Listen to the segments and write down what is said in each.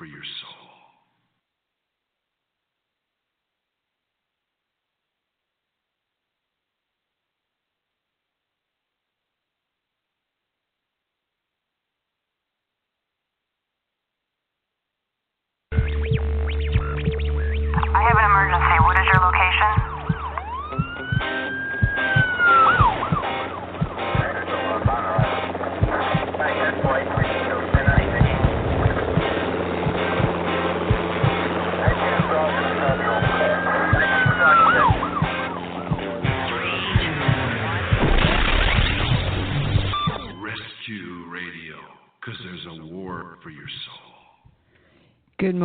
For your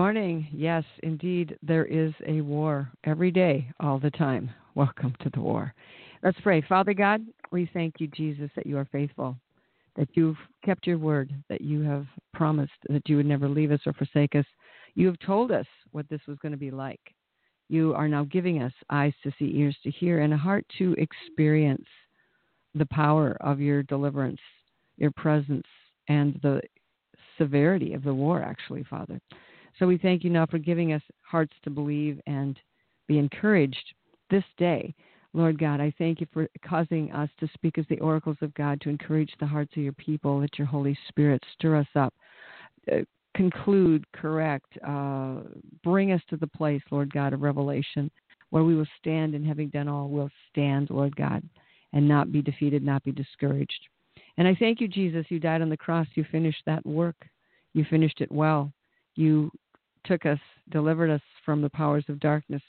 morning. Yes, indeed, there is a war every day, all the time. Welcome to the war. Let's pray. Father God, we thank you, Jesus, that you are faithful, that you've kept your word, that you have promised that you would never leave us or forsake us. You have told us what this was going to be like. You are now giving us eyes to see, ears to hear, and a heart to experience the power of your deliverance, your presence, and the severity of the war, actually, Father. So we thank you now for giving us hearts to believe and be encouraged this day. Lord God, I thank you for causing us to speak as the oracles of God to encourage the hearts of your people. Let your Holy Spirit stir us up, uh, conclude, correct, uh, bring us to the place, Lord God, of revelation where we will stand and having done all, will stand, Lord God, and not be defeated, not be discouraged. And I thank you, Jesus, you died on the cross. You finished that work. You finished it well. You took us, delivered us from the powers of darkness,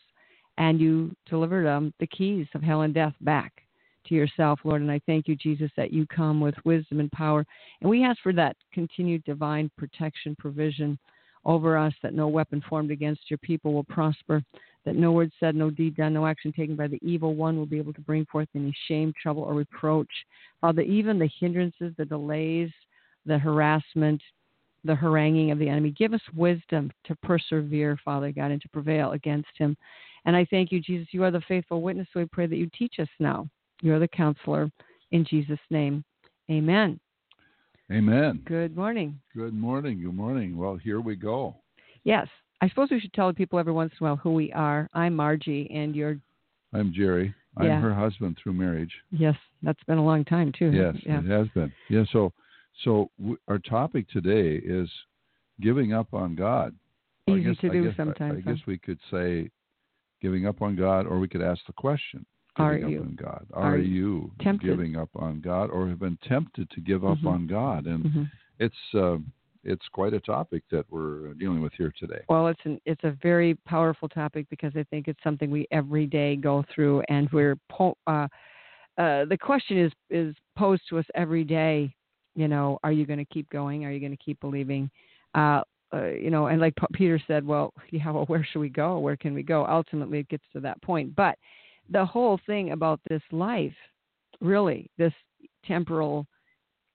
and you delivered um, the keys of hell and death back to yourself, Lord. And I thank you, Jesus, that you come with wisdom and power. And we ask for that continued divine protection, provision over us, that no weapon formed against your people will prosper, that no word said, no deed done, no action taken by the evil one will be able to bring forth any shame, trouble, or reproach. Father, even the hindrances, the delays, the harassment, the haranguing of the enemy. Give us wisdom to persevere, Father God, and to prevail against him. And I thank you, Jesus. You are the faithful witness. So we pray that you teach us now. You are the counselor. In Jesus' name, amen. Amen. Good morning. Good morning. Good morning. Well, here we go. Yes, I suppose we should tell people every once in a while who we are. I'm Margie, and you're, I'm Jerry. I'm Yeah. her husband through marriage. yes, that's been a long time, too. Yes, Yeah. it has been. Yeah. So, so w- our topic today is giving up on God. I Easy guess- to I do guess- sometimes. I, huh? guess we could say giving up on God, or we could ask the question: Are Giving you? up on God? Are Are, you tempted? giving up on God, or have been tempted to give up Mhm. on God? And Mhm. it's uh, it's quite a topic that we're dealing with here today. Well, it's an it's a very powerful topic because I think it's something we every day go through, and we're po- uh, uh, the question is is posed to us every day. You know, are you going to keep going? Are you going to keep believing? Uh, uh, you know, and like Peter said, well, yeah, well, where should we go? Where can we go? Ultimately, it gets to that point. But the whole thing about this life, really, this temporal,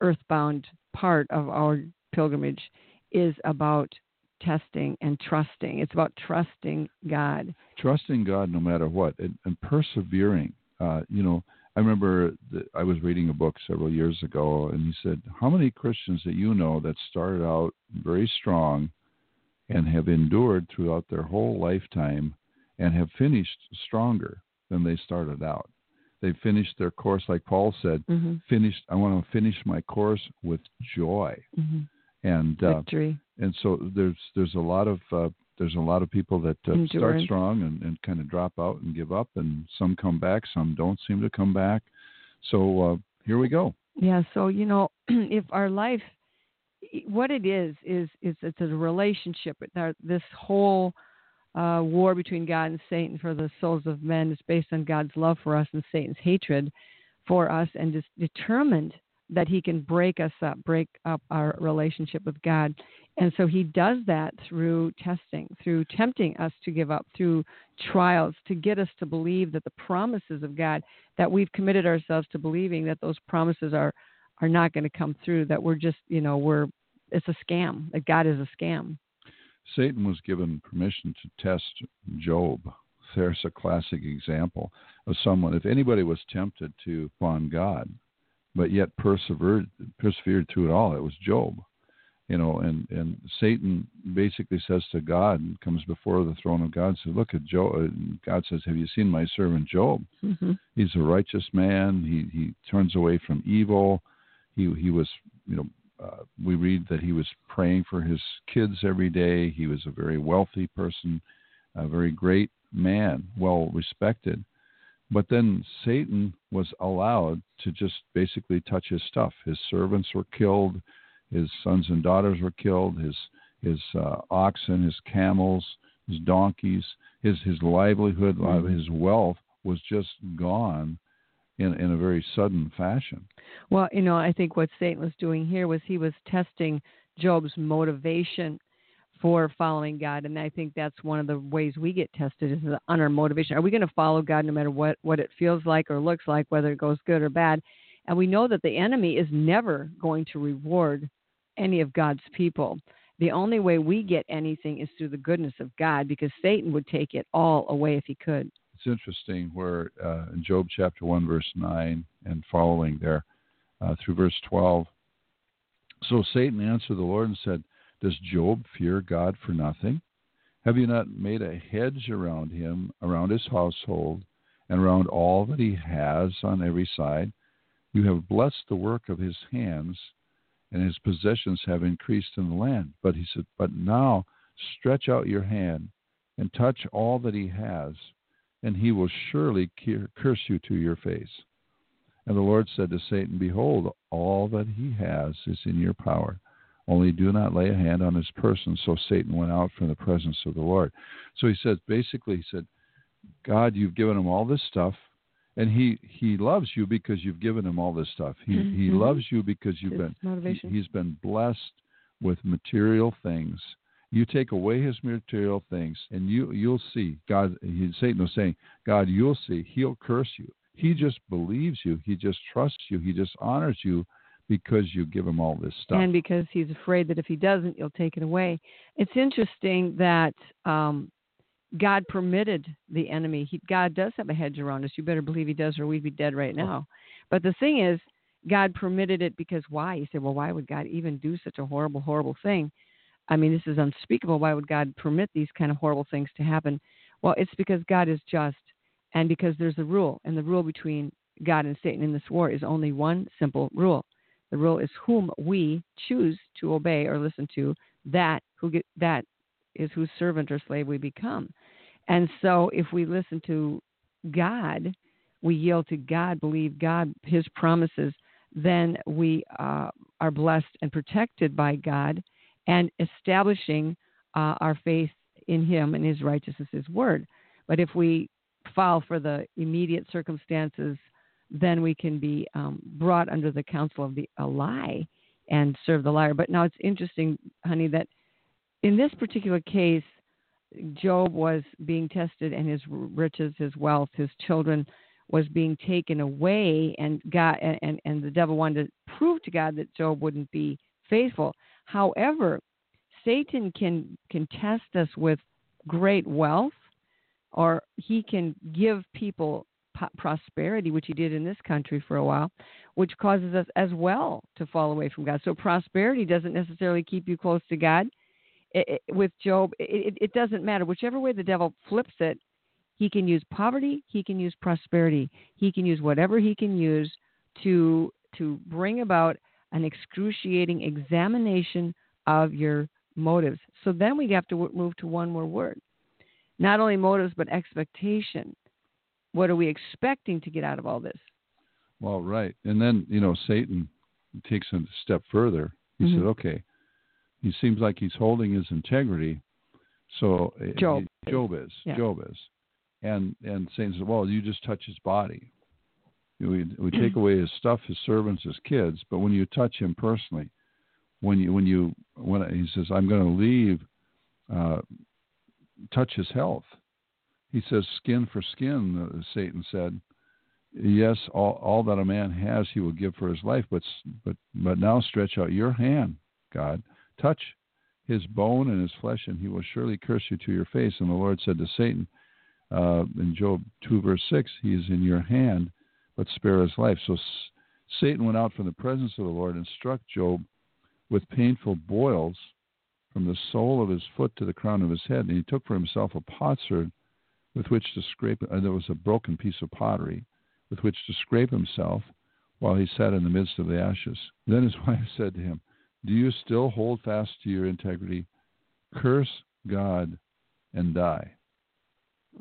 earthbound part of our pilgrimage, is about testing and trusting. It's about trusting God. trusting God no matter what and, and persevering. Uh, you know, I remember that I was reading a book several years ago, and he said, "How many Christians that you know that started out very strong and have endured throughout their whole lifetime and have finished stronger than they started out? They finished their course, like Paul said, Mm-hmm. finished. I want to finish my course with joy." Mm-hmm. And uh, Victory. and so there's there's a lot of uh, there's a lot of people that uh, start strong and, and kind of drop out and give up, and some come back, some don't seem to come back. So uh, here we go. Yeah. So you know, if our life, what it is, is is it's a relationship. This whole uh, war between God and Satan for the souls of men is based on God's love for us and Satan's hatred for us, and is determined that he can break us up, break up our relationship with God. And so he does that through testing, through tempting us to give up, through trials to get us to believe that the promises of God that we've committed ourselves to believing that those promises are are not going to come through, that we're just, you know, we're it's a scam, that God is a scam. Satan was given permission to test Job. There's a classic example of someone, if anybody was tempted to upon God, but yet persevered persevered through it all, it was Job. You know, and, and Satan basically says to God and comes before the throne of God and says, Look at Job. God says, Have you seen my servant Job? Mm-hmm. He's a righteous man. He, he turns away from evil. He, he was, you know, uh, we read that he was praying for his kids every day. He was a very wealthy person, a very great man, well respected. But then Satan was allowed to just basically touch his stuff. His servants were killed, his sons and daughters were killed, his his uh, oxen, his camels, his donkeys, his his livelihood, mm-hmm. his wealth was just gone in in a very sudden fashion. Well, you know, I think what Satan was doing here was he was testing Job's motivation for following God, and I think that's one of the ways we get tested is on our motivation. Are we going to follow God no matter what what it feels like or looks like, whether it goes good or bad? And we know that the enemy is never going to reward any of God's people. The only way we get anything is through the goodness of God, because Satan would take it all away if he could it's interesting where uh, in Job chapter 1, verse 9 and following there uh, through verse 12. So Satan answered the Lord and said, Does Job fear God for nothing? Have you not made a hedge around him, around his household, and around all that he has on every side? You have blessed the work of his hands, and his possessions have increased in the land. But he said, But now stretch out your hand and touch all that he has, and he will surely curse you to your face. And the Lord said to Satan, Behold, all that he has is in your power. Only do not lay a hand on his person. So Satan went out from the presence of the Lord. So he says, basically, he said, God, you've given him all this stuff, and he he loves you because you've given him all this stuff. He mm-hmm. he loves you because you've been he, he's been blessed with material things you take away his material things, and you you'll see God. He, Satan was saying, God, you'll see. He'll curse you. He just believes you. He just trusts you. He just honors you because you give him all this stuff. And because he's afraid that if he doesn't, you'll take it away. It's interesting that um, God permitted the enemy. He, God does have a hedge around us. You better believe he does, or we'd be dead right now. But the thing is, God permitted it because why? You say, well, why would God even do such a horrible, horrible thing? I mean, this is unspeakable. Why would God permit these kind of horrible things to happen? Well, it's because God is just and because there's a rule. And the rule between God and Satan in this war is only one simple rule. The rule is whom we choose to obey or listen to, that who get, that is whose servant or slave we become. And so if we listen to God, we yield to God, believe God, His promises, then we uh, are blessed and protected by God and establishing uh, our faith in Him and His righteousness, His Word. But if we fall for the immediate circumstances, then we can be um, brought under the counsel of the a lie and serve the liar. But now it's interesting, honey, that in this particular case, Job was being tested, and his riches, his wealth, his children was being taken away, and God and, and the devil wanted to prove to God that Job wouldn't be faithful. However, Satan can can test us with great wealth, or he can give people prosperity, which he did in this country for a while, which causes us as well to fall away from God. So prosperity doesn't necessarily keep you close to God. It, it, with Job, it, it doesn't matter. Whichever way the devil flips it, he can use poverty, he can use prosperity, he can use whatever he can use to to bring about an excruciating examination of your motives. So then we have to move to one more word. Not only motives, but expectation. What are we expecting to get out of all this? Well, right. And then, you know, Satan takes a step further. He mm-hmm. said, okay, he seems like he's holding his integrity. So uh, Job, Job is. Yeah. Job is. And and Satan says, well, you just touch his body. We we take away his stuff, his servants, his kids. But when you touch him personally, when you when you when he says, "I'm going to leave," uh, touch his health. He says, "Skin for skin," uh, Satan said. Yes, all all that a man has, he will give for his life. But but but now stretch out your hand, God, touch his bone and his flesh, and he will surely curse you to your face. And the Lord said to Satan uh, in Job 2, verse 6, He is in your hand, but spare his life. So S- Satan went out from the presence of the Lord and struck Job with painful boils from the sole of his foot to the crown of his head. And he took for himself a potsherd with which to scrape, and there was a broken piece of pottery with which to scrape himself while he sat in the midst of the ashes. Then his wife said to him, Do you still hold fast to your integrity? Curse God and die.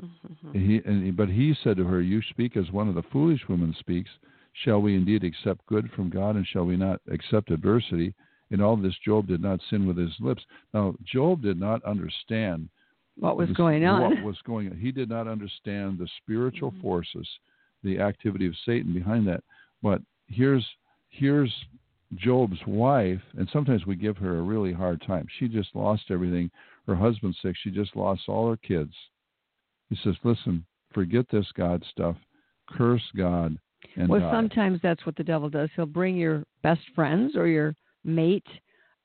Mm-hmm. He, and, but he said to her, You speak as one of the foolish women speaks. Shall we indeed accept good from God, and shall we not accept adversity? In all this, Job did not sin with his lips. Now, Job did not understand What was going on? What was going on? He did not understand the spiritual Mhm. forces, the activity of Satan behind that. But here's here's Job's wife, and sometimes we give her a really hard time. She just lost everything. Her husband's sick. She just lost all her kids. He says, "Listen, forget this God stuff. Curse God and well, die." sometimes that's what the devil does. He'll bring your best friends or your mate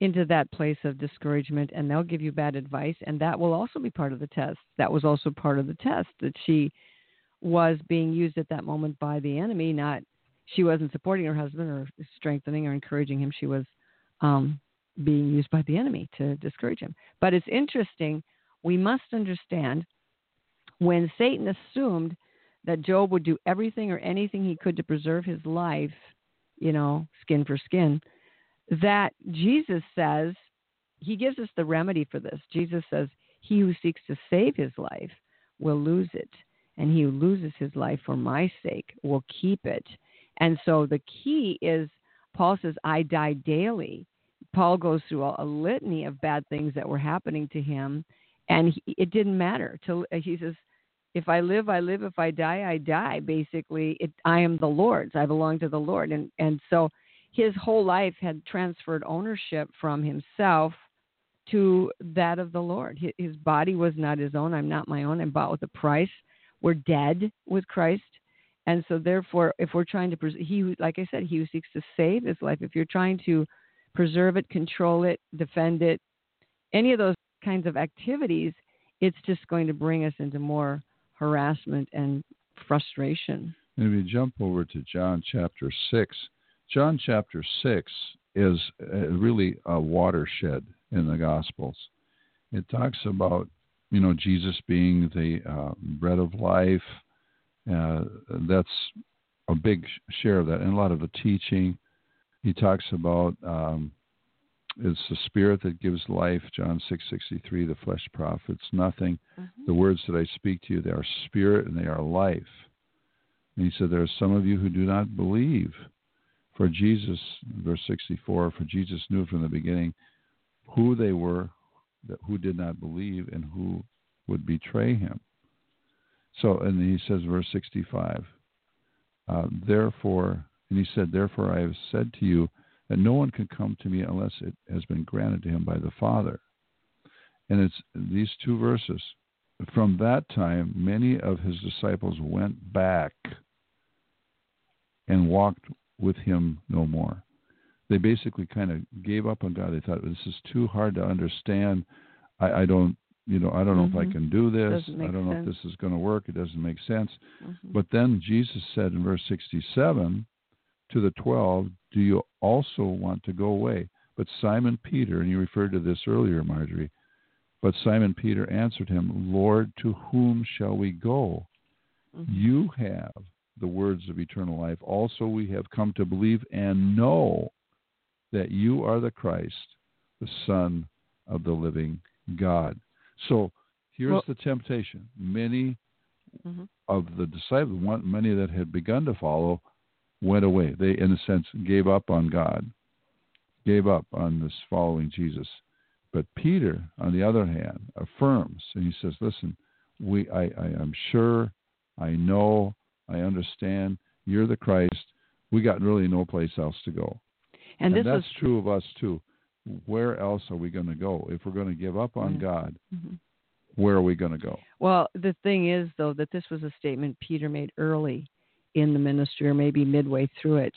into that place of discouragement, and they'll give you bad advice, and that will also be part of the test. That was also part of the test that she was being used at that moment by the enemy. Not she wasn't supporting her husband or strengthening or encouraging him. She was um, being used by the enemy to discourage him. But it's interesting. We must understand when Satan assumed that Job would do everything or anything he could to preserve his life, you know, skin for skin, that Jesus says, he gives us the remedy for this. Jesus says, He who seeks to save his life will lose it, and he who loses his life for my sake will keep it. And so the key is, Paul says, I die daily. Paul goes through a, a litany of bad things that were happening to him, and he, it didn't matter. Till uh, he says, if I live, I live. If I die, I die. Basically, it, I am the Lord's. I belong to the Lord, and and so his whole life had transferred ownership from himself to that of the Lord. His, body was not his own. I'm not my own. I'm bought with a price. We're dead with Christ, and so therefore, if we're trying to, pres- he like I said, he who seeks to save his life. If you're trying to preserve it, control it, defend it, any of those kinds of activities, it's just going to bring us into more harassment and frustration. And if you jump over to John chapter 6, John chapter 6 is really a watershed in the Gospels. It talks about, you know, Jesus being the uh, bread of life. Uh, that's a big share of that, and a lot of the teaching. He talks about um, it's the spirit that gives life. John six sixty three. The flesh profits nothing. The words that I speak to you, they are spirit and they are life. And he said, There are some of you who do not believe. For Jesus, verse 64, for Jesus knew from the beginning who they were who did not believe and who would betray him. So, and he says, verse 65, uh, therefore, and he said, Therefore I have said to you that no one can come to me unless it has been granted to him by the Father. And it's these two verses. From that time, many of his disciples went back and walked with him no more. They basically kind of gave up on God. They thought this is too hard to understand. I, I don't, you know, I don't know if I Mhm. can do this. I don't know sense. if this is going to work. It doesn't make sense. Mhm. But then Jesus said in verse 67 to the 12, Do you also want to go away? But Simon Peter, and you referred to this earlier, Marjorie, but Simon Peter answered him, Lord, to whom shall we go? Mhm. You have the words of eternal life. Also, we have come to believe and know that you are the Christ, the Son of the living God. So here's Well- the temptation. Many Mhm. of the disciples, many that had begun to follow, went away. They, in a sense, gave up on God, gave up on this following Jesus. But Peter, on the other hand, affirms, and he says, "Listen, we, I, I am sure, I know, I understand. You're the Christ. We got really no place else to go. And, And, this that's is true of us too. Where else are we going to go? If we're going to give up on Yeah. God, Mhm. where are we going to go? Well, the thing is, though, that this was a statement Peter made early in the ministry, or maybe midway through it.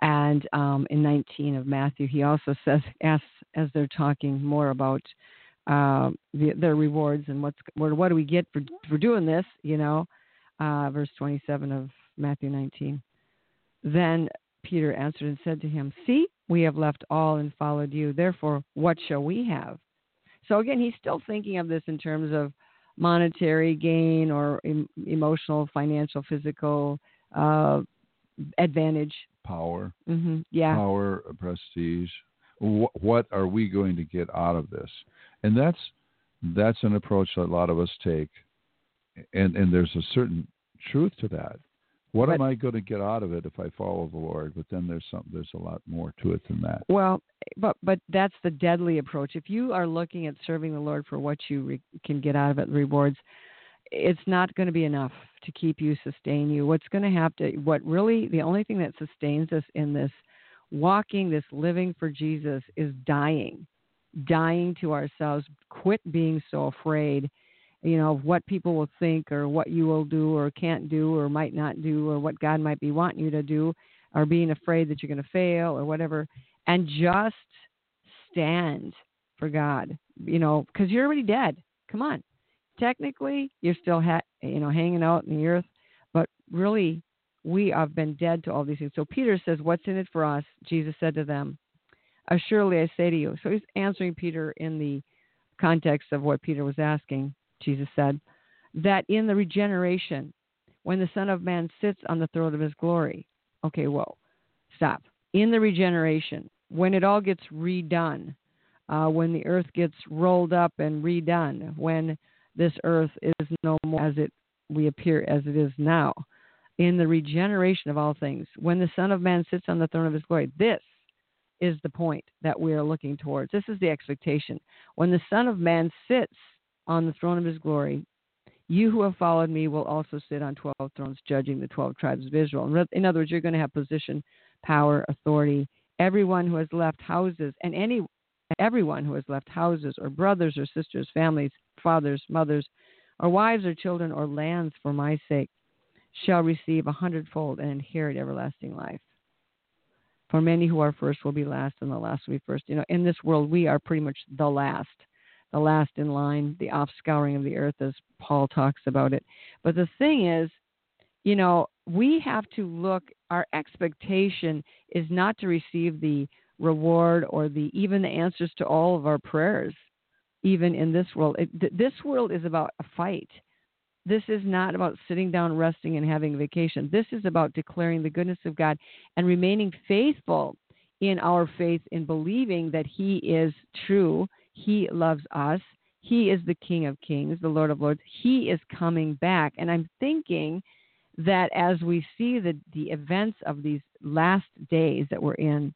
And um, in 19 of Matthew, he also says, as, as they're talking more about uh, the, their rewards and what's what, what do we get for for doing this, you know, uh, verse 27 of Matthew 19. Then Peter answered and said to him, See, we have left all and followed you. Therefore, what shall we have? So again, he's still thinking of this in terms of monetary gain or em- emotional, financial, physical uh, advantage. Power, hmm Yeah. power, prestige. Wh- what are we going to get out of this? And that's that's an approach that a lot of us take, and and there's a certain truth to that. What But- am I going to get out of it if I follow the Lord? But then there's some there's a lot more to it than that. Well, but but that's the deadly approach. If you are looking at serving the Lord for what you re- can get out of it, rewards, it's not going to be enough to keep you, sustain you. What's going to have to, what really, the only thing that sustains us in this walking, this living for Jesus, is dying, dying to ourselves. Quit being so afraid, you know, of what people will think or what you will do or can't do or might not do or what God might be wanting you to do or being afraid that you're going to fail or whatever and just stand for God, you know, because you're already dead. Come on. Technically, you're still, ha- you know, hanging out in the earth, but really, we have been dead to all these things. So Peter says, What's in it for us? Jesus said to them, Assuredly I say to you. So he's answering Peter in the context of what Peter was asking. Jesus said, That in the regeneration, when the Son of Man sits on the throne of his glory. Okay, whoa, stop. In the regeneration, when it all gets redone, uh, when the earth gets rolled up and redone, when this earth is no more as it we appear as it is now, in the regeneration of all things, when the Son of Man sits on the throne of his glory, this is the point that we are looking towards. This is the expectation. When the Son of Man sits on the throne of his glory, you who have followed me will also sit on 12 thrones, judging the 12 tribes of Israel. In other words, you're going to have position, power, authority. Everyone who has left houses, and any everyone who has left houses, or brothers or sisters, families, fathers, mothers, or wives or children, or lands for my sake, shall receive a hundredfold and inherit everlasting life. For many who are first will be last, and the last will be first. You know, in this world, we are pretty much the last, the last in line, the offscouring of the earth, as Paul talks about it. But the thing is, you know, we have to look. Our expectation is not to receive the reward or the even the answers to all of our prayers, even in this world. It, th- this world is about a fight. This is not about sitting down, resting, and having vacation. This is about declaring the goodness of God and remaining faithful in our faith in believing that He is true. He loves us. He is the King of Kings, the Lord of Lords. He is coming back. And I'm thinking that as we see the, the events of these last days that we're in,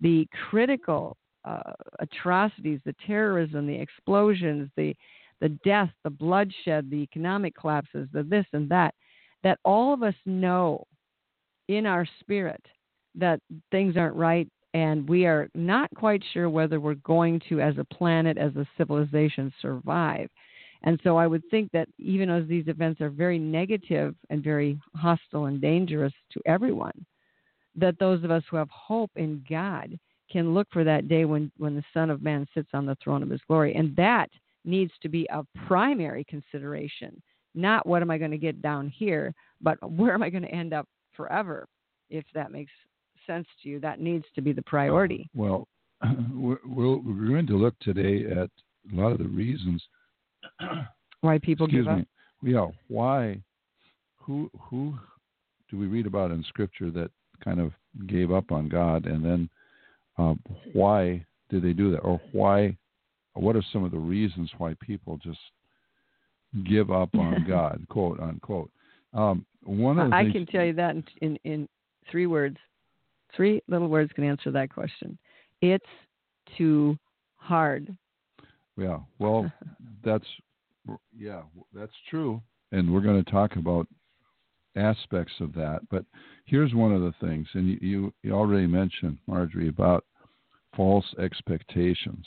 the critical uh, atrocities, the terrorism, the explosions, the the death, the bloodshed, the economic collapses, the this and that, that all of us know in our spirit that things aren't right and we are not quite sure whether we're going to, as a planet, as a civilization, survive. And so I would think that even as these events are very negative and very hostile and dangerous to everyone, that those of us who have hope in God can look for that day when, when the Son of Man sits on the throne of his glory. And that needs to be a primary consideration, not what am I going to get down here, but where am I going to end up forever, if that makes sense to you. That needs to be the priority. Well, we're, we're we're going to look today at a lot of the reasons. Why people give up. me. Yeah, why? Who who do we read about in Scripture that kind of gave up on God, and then uh, why did they do that, or why? What are some of the reasons why people just give up on God, quote unquote? Um, one of the I things, can tell you that in, in, in three words. Three little words can answer that question. It's too hard. Yeah, well, that's yeah, that's true, and we're going to talk about aspects of that. But here's one of the things, and you, you, you already mentioned, Marjorie, about false expectations.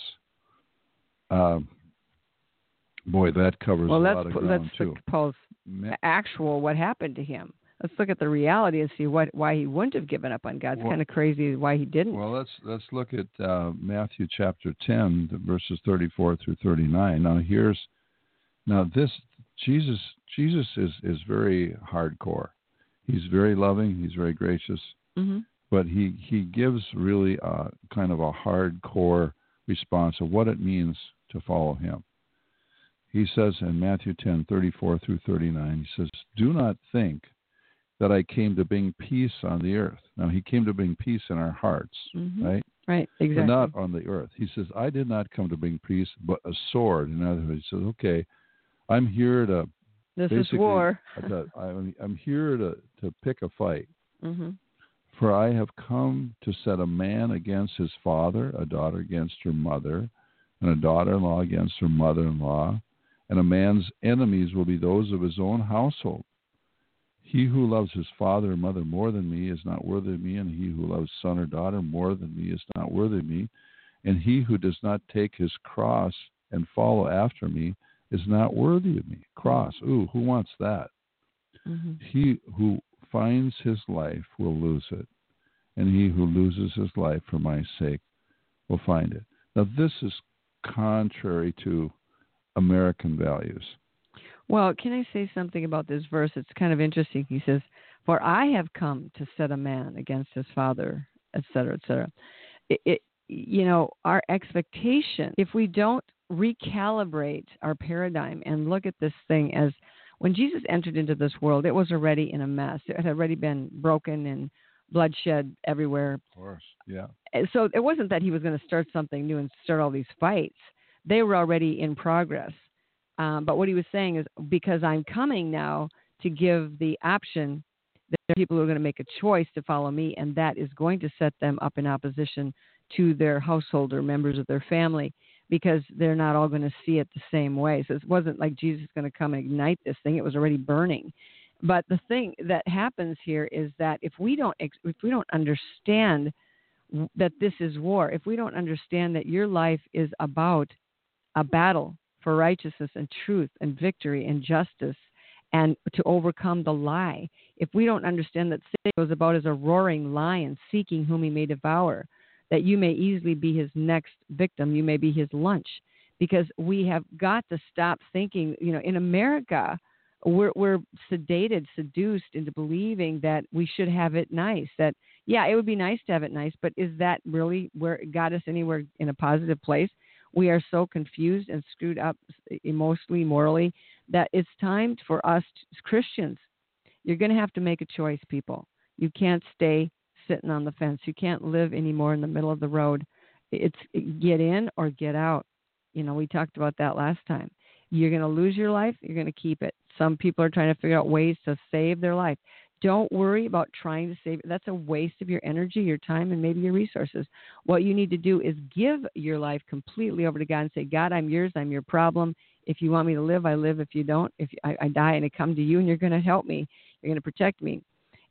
Um, boy, that covers well, a lot of put- ground let's too. Ma- actual what happened to him. Let's look at the reality and see what why he wouldn't have given up on God. It's Well- kind of crazy why he didn't. Well, let's let's look at uh, Matthew chapter ten, verses thirty-four through thirty-nine. Now, here's now this Jesus. Jesus is is very hardcore. He's very loving. He's very gracious, hmm but he he gives really a kind of a hardcore response of what it means to follow him. He says in Matthew ten thirty-four through thirty-nine. He says, "Do not think." That I came to bring peace on the earth. Now, he came to bring peace in our hearts, Mhm. right? Right. Exactly. but not on the earth. He says, I did not come to bring peace, but a sword. In other words, he says, okay, I'm here to this is war. I'm, I'm here to, to pick a fight. hmm For I have come to set a man against his father, a daughter against her mother, and a daughter in law against her mother in law, and a man's enemies will be those of his own household. He who loves his father or mother more than me is not worthy of me, and he who loves son or daughter more than me is not worthy of me. And he who does not take his cross and follow after me is not worthy of me. Cross. Ooh, who wants that? hmm He who finds his life will lose it, and he who loses his life for my sake will find it. Now, this is contrary to American values. Well, can I say something about this verse? It's kind of interesting. He says, "For I have come to set a man against his father, etc., cetera, et cetera." It, it, you know, our expectation, if we don't recalibrate our paradigm and look at this thing as when Jesus entered into this world, it was already in a mess. It had already been broken and bloodshed everywhere. Of course. Yeah. So it wasn't that he was going to start something new and start all these fights. They were already in progress. Um, but what he was saying is because I'm coming now to give the option that there are people who are going to make a choice to follow me, and that is going to set them up in opposition to their household or members of their family because they're not all going to see it the same way. So it wasn't like Jesus is going to come and ignite this thing; it was already burning. But the thing that happens here is that if we don't if we don't understand that this is war, if we don't understand that your life is about a battle for righteousness and truth and victory and justice and to overcome the lie, if we don't understand that Satan goes about as a roaring lion seeking whom he may devour, that you may easily be his next victim, you may be his lunch, because we have got to stop thinking, you know, in America, we're, we're sedated, seduced into believing that we should have it nice. That, yeah, it would be nice to have it nice, but is that really where it got us anywhere in a positive place? We are so confused and screwed up emotionally, morally, that it's time for us Christians. You're going to have to make a choice, people. You can't stay sitting on the fence. You can't live anymore in the middle of the road. It's get in or get out. You know, we talked about that last time. You're going to lose your life, you're going to keep it. Some people are trying to figure out ways to save their life. Don't worry about trying to save. That's a waste of your energy, your time, and maybe your resources. What you need to do is give your life completely over to God and say, God, I'm yours. I'm your problem. If you want me to live, I live. If you don't, if I, I die and I come to you and you're going to help me, you're going to protect me.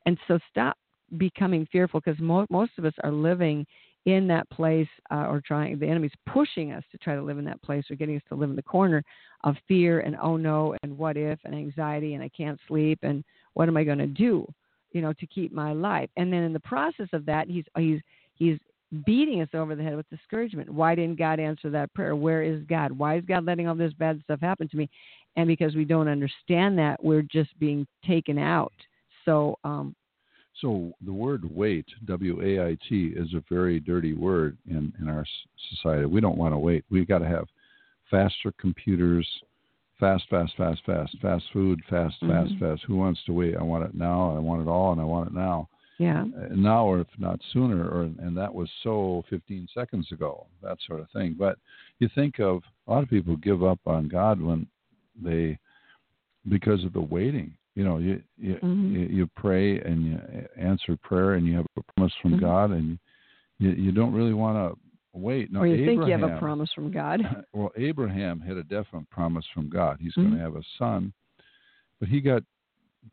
And so stop becoming fearful because mo- most of us are living in that place uh, or trying, the enemy's pushing us to try to live in that place or getting us to live in the corner of fear and oh no and what if and anxiety and I can't sleep and what am I going to do, you know, to keep my life? And then in the process of that, he's he's he's beating us over the head with discouragement. Why didn't God answer that prayer? Where is God? Why is God letting all this bad stuff happen to me? And because we don't understand that, we're just being taken out. So, um, So the word wait, W A I T, is a very dirty word in, in our society. We don't want to wait. We've got to have faster computers, fast, fast, fast, fast, fast food, fast, fast, Mhm. fast. Who wants to wait? I want it now. I want it all, and I want it now. yeah, Uh, now, or if not sooner, or and that was so 15 seconds ago. That sort of thing. But you think of a lot of people give up on God when they because of the waiting. You know, you you, Mhm. you you pray and you answer prayer and you have a promise from Mhm. God and you you don't really want to wait. No, or you think you have a promise from God. well, Abraham had a definite promise from God. He's Mhm. going to have a son, but he got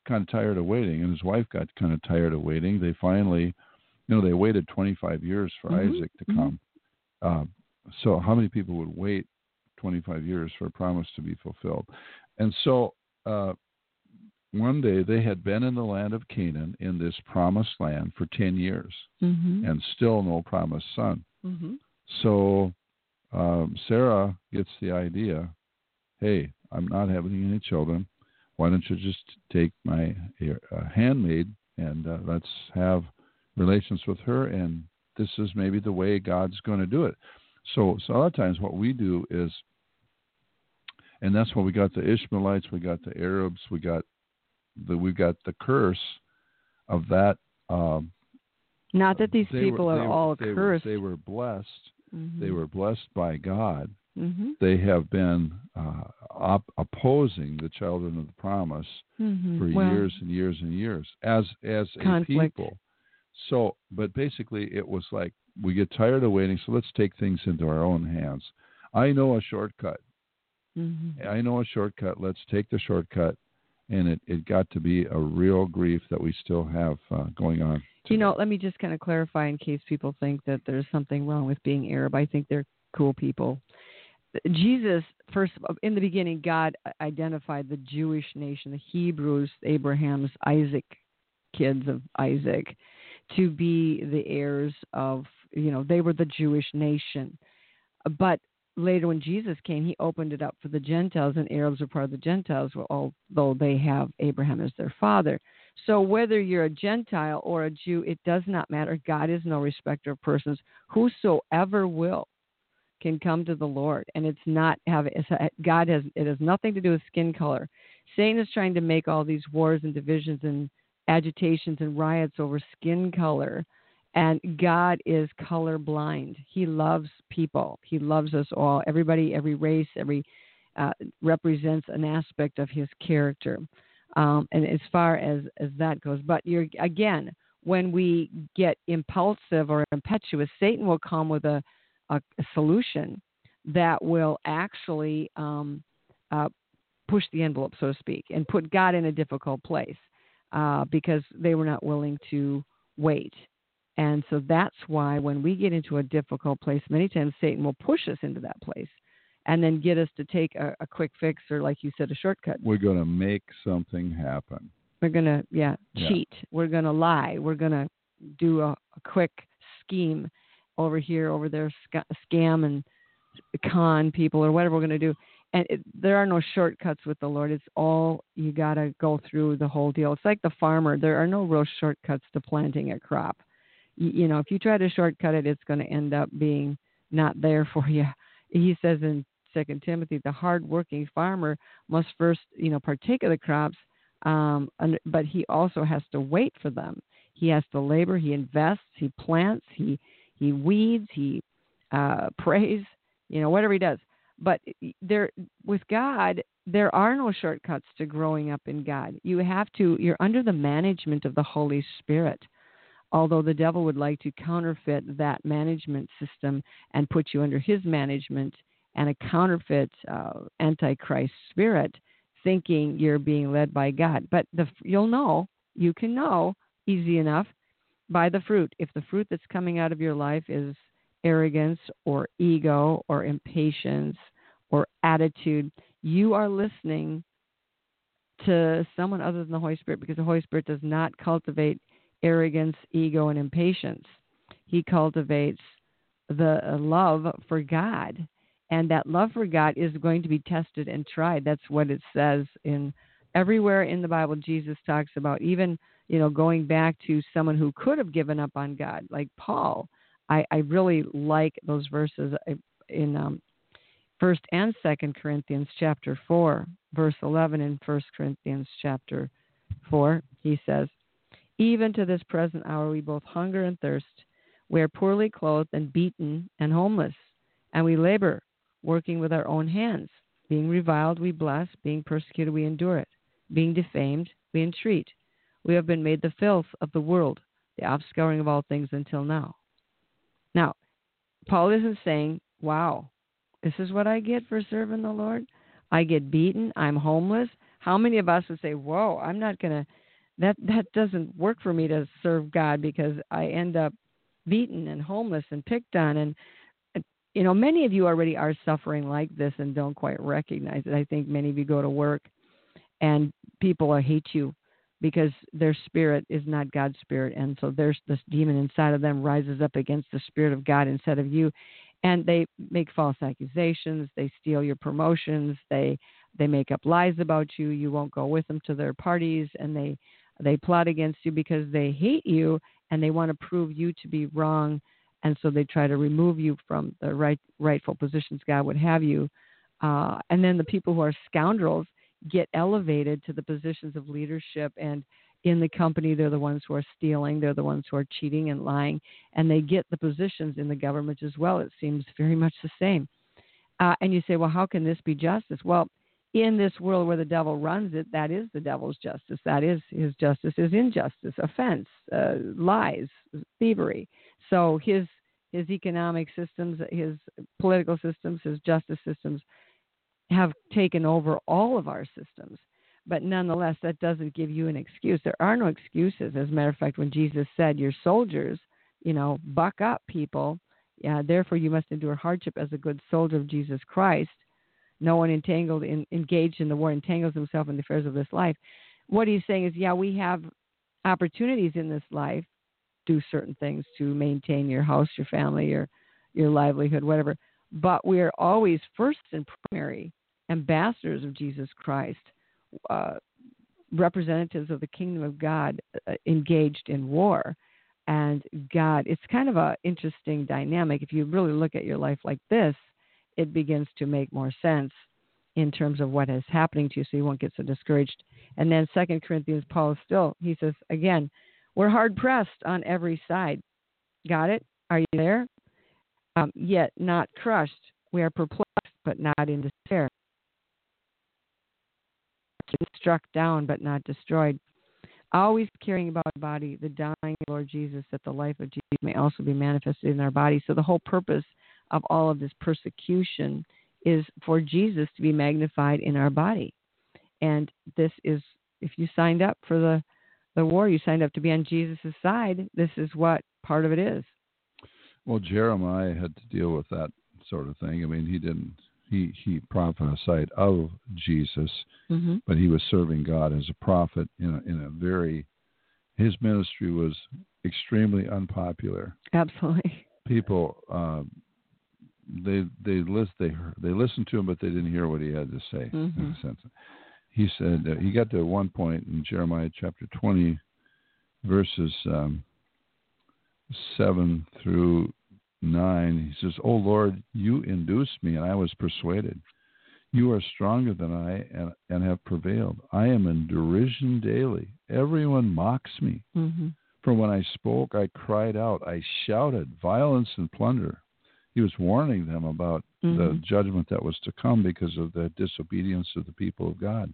kind of tired of waiting, and his wife got kind of tired of waiting. They finally, you know, they waited 25 years for Mhm, Isaac to mhm. come. Uh, so, how many people would wait 25 years for a promise to be fulfilled? And so, uh, one day they had been in the land of Canaan in this promised land for 10 years Mm-hmm. and still no promised son. mm-hmm. So um, Sarah gets the idea hey, I'm not having any children. Why don't you just take my uh, handmaid and uh, let's have relations with her? And this is maybe the way God's going to do it. So, so a lot of times what we do is, and that's why we got the Ishmaelites, we got the Arabs, we got the we got the curse of that. Um, Not that these people were, are all they cursed. Were, they were blessed. Mhm. They were blessed by God. Mm-hmm. They have been uh, op- opposing the children of the promise Mm-hmm. for well, years and years and years as as a Conflict. people. So, but basically, it was like we get tired of waiting, so let's take things into our own hands. I know a shortcut. mhm. I know a shortcut. Let's take the shortcut. And it, it got to be a real grief that we still have uh, going on. You know, let me just kind of clarify in case people think that there's something wrong with being Arab. I think they're cool people. Jesus, first in the beginning, God identified the Jewish nation, the Hebrews, Abraham's Isaac kids of Isaac, to be the heirs of, you know, they were the Jewish nation. But later when Jesus came, he opened it up for the Gentiles, and Arabs are part of the Gentiles, although they have Abraham as their father. So whether you're a Gentile or a Jew, it does not matter. God is no respecter of persons. Whosoever will can come to the Lord, and it's not have it's, God has it has nothing to do with skin color. Satan is trying to make all these wars and divisions and agitations and riots over skin color, and God is color blind. He loves people. He loves us all. Everybody, every race, every uh, represents an aspect of His character. Um, and as far as as that goes, but you're again when we get impulsive or impetuous, Satan will come with a a, a solution that will actually um, uh, push the envelope, so to speak, and put God in a difficult place uh, because they were not willing to wait. And so that's why when we get into a difficult place, many times Satan will push us into that place and then get us to take a, a quick fix or, like you said, a shortcut. We're going to make something happen. We're going to, yeah, Yeah. cheat. We're going to lie. We're going to do a, a quick scheme over here, over there, sc- scam and con people or whatever we're going to do. And it, there are no shortcuts with the Lord. It's all you got to go through the whole deal. It's like the farmer. There are no real shortcuts to planting a crop. You, you know, if you try to shortcut it, it's going to end up being not there for you. He says in Second Timothy, the hard-working farmer must first, you know, partake of the crops, um, but he also has to wait for them. He has to labor. He invests. He plants. He he weeds. He uh, prays. You know, whatever he does. But there, with God, there are no shortcuts to growing up in God. You have to. You're under the management of the Holy Spirit. Although the devil would like to counterfeit that management system and put you under his management and a counterfeit uh, antichrist spirit, thinking you're being led by God. But the, you'll know, you can know easy enough by the fruit. If the fruit that's coming out of your life is arrogance or ego or impatience or attitude, you are listening to someone other than the Holy Spirit because the Holy Spirit does not cultivate arrogance, ego, and impatience. He cultivates the uh, love for God. And that love for God is going to be tested and tried. That's what it says in everywhere in the Bible. Jesus talks about even, you know, going back to someone who could have given up on God, like Paul. I, I really like those verses in um, First and Second Corinthians chapter four, verse eleven, in First Corinthians chapter four. He says, "Even to this present hour, we both hunger and thirst. We are poorly clothed and beaten and homeless, and we labor, working with our own hands. Being reviled, we bless. Being persecuted, we endure it. Being defamed, we entreat. We have been made the filth of the world, the offscouring of all things until now." Now, Paul isn't saying, wow, this is what I get for serving the Lord. I get beaten. I'm homeless. How many of us would say, "Whoa, I'm not going to that that doesn't work for me to serve God because I end up beaten and homeless and picked on and you know many of you already are suffering like this and don't quite recognize it. I think many of you go to work and people uh, hate you because their spirit is not God's spirit. And so there's this demon inside of them rises up against the spirit of God instead of you. And they make false accusations, they steal your promotions, they they make up lies about you, you won't go with them to their parties. And they they plot against you because they hate you and they want to prove you to be wrong, and so they try to remove you from the right rightful positions God would have you. Uh, and then the people who are scoundrels get elevated to the positions of leadership and in the company they're the ones who are stealing they're the ones who are cheating and lying and they get the positions in the government as well it seems very much the same uh, and you say well how can this be justice well in this world where the devil runs it, that is the devil's justice. That is his justice is injustice, offense, uh, lies, thievery. So his his economic systems, his political systems, his justice systems have taken over all of our systems. But nonetheless, that doesn't give you an excuse. There are no excuses. As a matter of fact, when Jesus said, "Your soldiers, you know, buck up, people," yeah, therefore you must endure hardship as a good soldier of Jesus Christ no one entangled in, engaged in the war entangles himself in the affairs of this life. What he's saying is, yeah, we have opportunities in this life, do certain things to maintain your house, your family, your your livelihood, whatever. But we are always first and primary ambassadors of Jesus Christ, uh, representatives of the kingdom of God, uh, engaged in war. And God, it's kind of a interesting dynamic if you really look at your life like this it begins to make more sense in terms of what is happening to you so you won't get so discouraged. And then Second Corinthians, Paul is still, he says, again, we're hard pressed on every side. Got it? Are you there? Um, yet not crushed. We are perplexed, but not in despair. Struck down, but not destroyed. Always caring about our body, the dying Lord Jesus, that the life of Jesus may also be manifested in our body. So the whole purpose of all of this persecution is for Jesus to be magnified in our body. And this is, if you signed up for the, the war, you signed up to be on Jesus' side, this is what part of it is. Well, Jeremiah had to deal with that sort of thing. I mean, he didn't, he, he prophesied of Jesus, mm-hmm. but he was serving God as a prophet in a, in a very, his ministry was extremely unpopular. Absolutely. People um, they they list they they listened to him, but they didn't hear what he had to say. Mm-hmm. In a sense, he said uh, he got to one point in Jeremiah chapter twenty, verses um, seven through nine. He says, "O Lord, you induced me, and I was persuaded. You are stronger than I, and and have prevailed. I am in derision daily. Everyone mocks me." Mm-hmm. For when I spoke, I cried out, I shouted, violence and plunder he was warning them about mm-hmm. the judgment that was to come because of the disobedience of the people of God.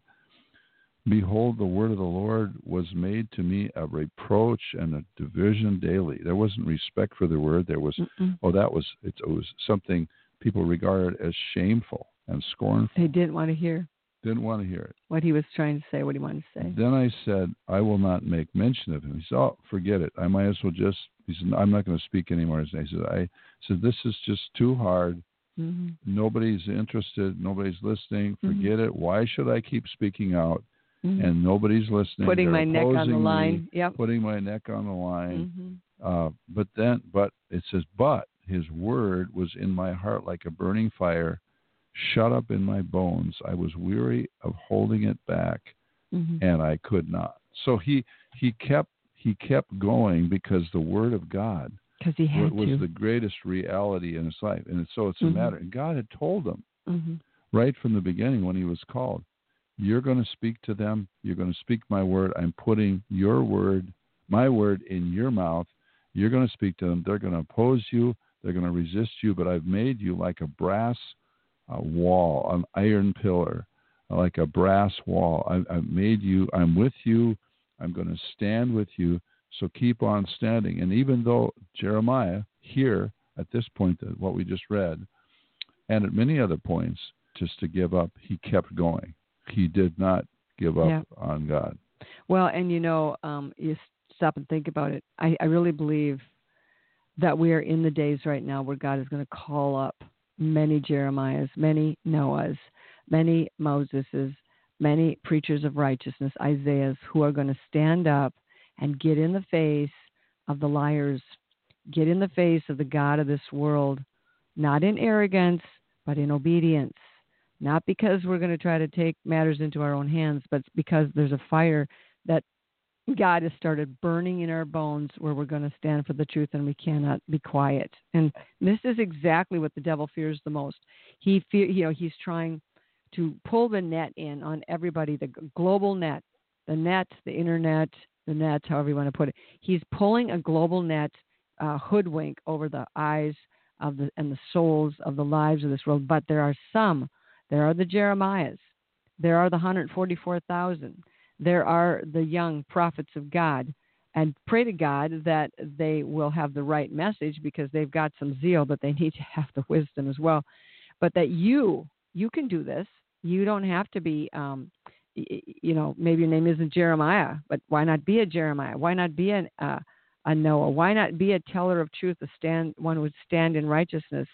Behold, the word of the Lord was made to me a reproach and a division daily. There wasn't respect for the word. There was, Mm-mm. oh, that was, it, it was something people regarded as shameful and scornful. They didn't want to hear. Didn't want to hear it. What he was trying to say, what he wanted to say. Then I said, I will not make mention of him. He said, Oh, forget it. I might as well just, he said, I'm not going to speak anymore. He said, I said, This is just too hard. Mm-hmm. Nobody's interested. Nobody's listening. Mm-hmm. Forget mm-hmm. it. Why should I keep speaking out? Mm-hmm. And nobody's listening. Putting They're my neck on the line. Yeah. Putting my neck on the line. Mm-hmm. Uh, but then, but it says, but his word was in my heart like a burning fire shut up in my bones. I was weary of holding it back, mm-hmm. and I could not. So he he kept he kept going because the word of God because he had was to. the greatest reality in his life, and so it's a mm-hmm. matter. And God had told him mm-hmm. right from the beginning when he was called, "You're going to speak to them. You're going to speak my word. I'm putting your word, my word, in your mouth. You're going to speak to them. They're going to oppose you. They're going to resist you, but I've made you like a brass." a wall, an iron pillar, uh, like a brass wall. I, I've made you, I'm with you, I'm going to stand with you. So keep on standing. And even though Jeremiah, here at this point, uh, what we just read, and at many other points, just to give up, he kept going. He did not give up Yeah. on God. Well, and you know, um, you stop and think about it. I, I really believe that we are in the days right now where God is going to call up many Jeremiahs, many Noahs, many Moseses, many preachers of righteousness, Isaiahs, who are going to stand up and get in the face of the liars, get in the face of the God of this world, not in arrogance, but in obedience. Not because we're going to try to take matters into our own hands, but because there's a fire that God has started burning in our bones where we're going to stand for the truth and we cannot be quiet. And this is exactly what the devil fears the most. He fear, you know, he's trying to pull the net in on everybody, the global net, the net, the internet, the net, however you want to put it. He's pulling a global net uh, hoodwink over the eyes of the and the souls of the lives of this world. But there are some. There are the Jeremiahs. There are the 144,000 there are the young prophets of God. And pray to God that they will have the right message because they've got some zeal, but they need to have the wisdom as well. But that you, you can do this. You don't have to be, um, you know, maybe your name isn't Jeremiah, but why not be a Jeremiah? Why not be an, uh, a Noah? Why not be a teller of truth, a stand, one who would stand in righteousness,